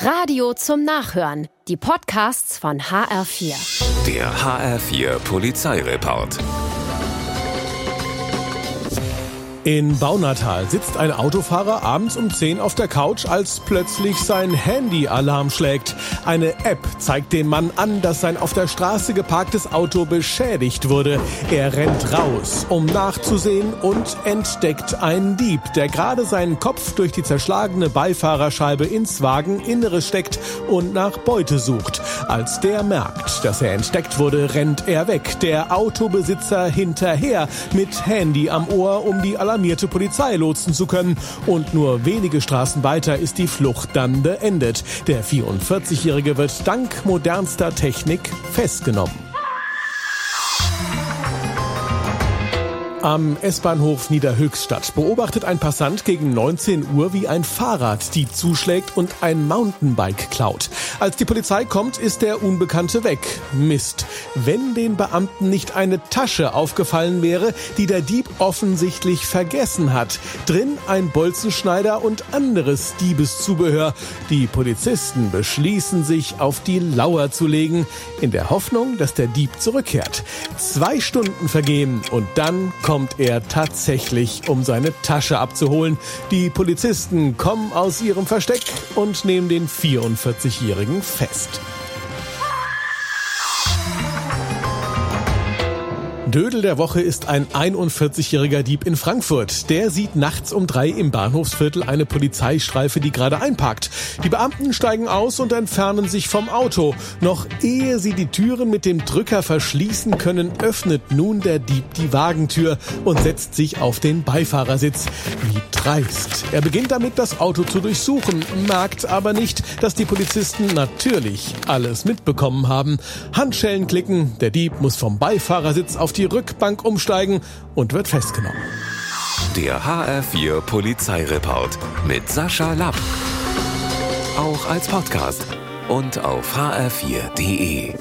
Radio zum Nachhören. Die Podcasts von HR4. Der HR4 Polizeireport. In Baunatal sitzt ein Autofahrer abends um 10 auf der Couch, als plötzlich sein Handy-Alarm schlägt. Eine App zeigt dem Mann an, dass sein auf der Straße geparktes Auto beschädigt wurde. Er rennt raus, um nachzusehen und entdeckt einen Dieb, der gerade seinen Kopf durch die zerschlagene Beifahrerscheibe ins Wageninnere steckt und nach Beute sucht. Als der merkt, dass er entdeckt wurde, rennt er weg. Der Autobesitzer hinterher mit Handy am Ohr, um die Alarm alarmierte Polizei lotsen zu können. Und nur wenige Straßen weiter ist die Flucht dann beendet. Der 44-Jährige wird dank modernster Technik festgenommen. Am S-Bahnhof Niederhöchstadt beobachtet ein Passant gegen 19 Uhr, wie ein Fahrrad die zuschlägt und ein Mountainbike klaut. Als die Polizei kommt, ist der Unbekannte weg. Mist. Wenn den Beamten nicht eine Tasche aufgefallen wäre, die der Dieb offensichtlich vergessen hat. Drin ein Bolzenschneider und anderes Diebeszubehör. Die Polizisten beschließen sich auf die Lauer zu legen, in der Hoffnung, dass der Dieb zurückkehrt. Zwei Stunden vergehen und dann kommt er tatsächlich, um seine Tasche abzuholen. Die Polizisten kommen aus ihrem Versteck und nehmen den 44-Jährigen fest. Dödel der Woche ist ein 41-jähriger Dieb in Frankfurt. Der sieht nachts um drei im Bahnhofsviertel eine Polizeistreife, die gerade einparkt. Die Beamten steigen aus und entfernen sich vom Auto. Noch ehe sie die Türen mit dem Drücker verschließen können, öffnet nun der Dieb die Wagentür und setzt sich auf den Beifahrersitz. Wie dreist. Er beginnt damit, das Auto zu durchsuchen, merkt aber nicht, dass die Polizisten natürlich alles mitbekommen haben. Handschellen klicken, der Dieb muss vom Beifahrersitz auf die Rückbank umsteigen und wird festgenommen. Der HR4 Polizeireport mit Sascha Lapp. Auch als Podcast und auf hr4.de.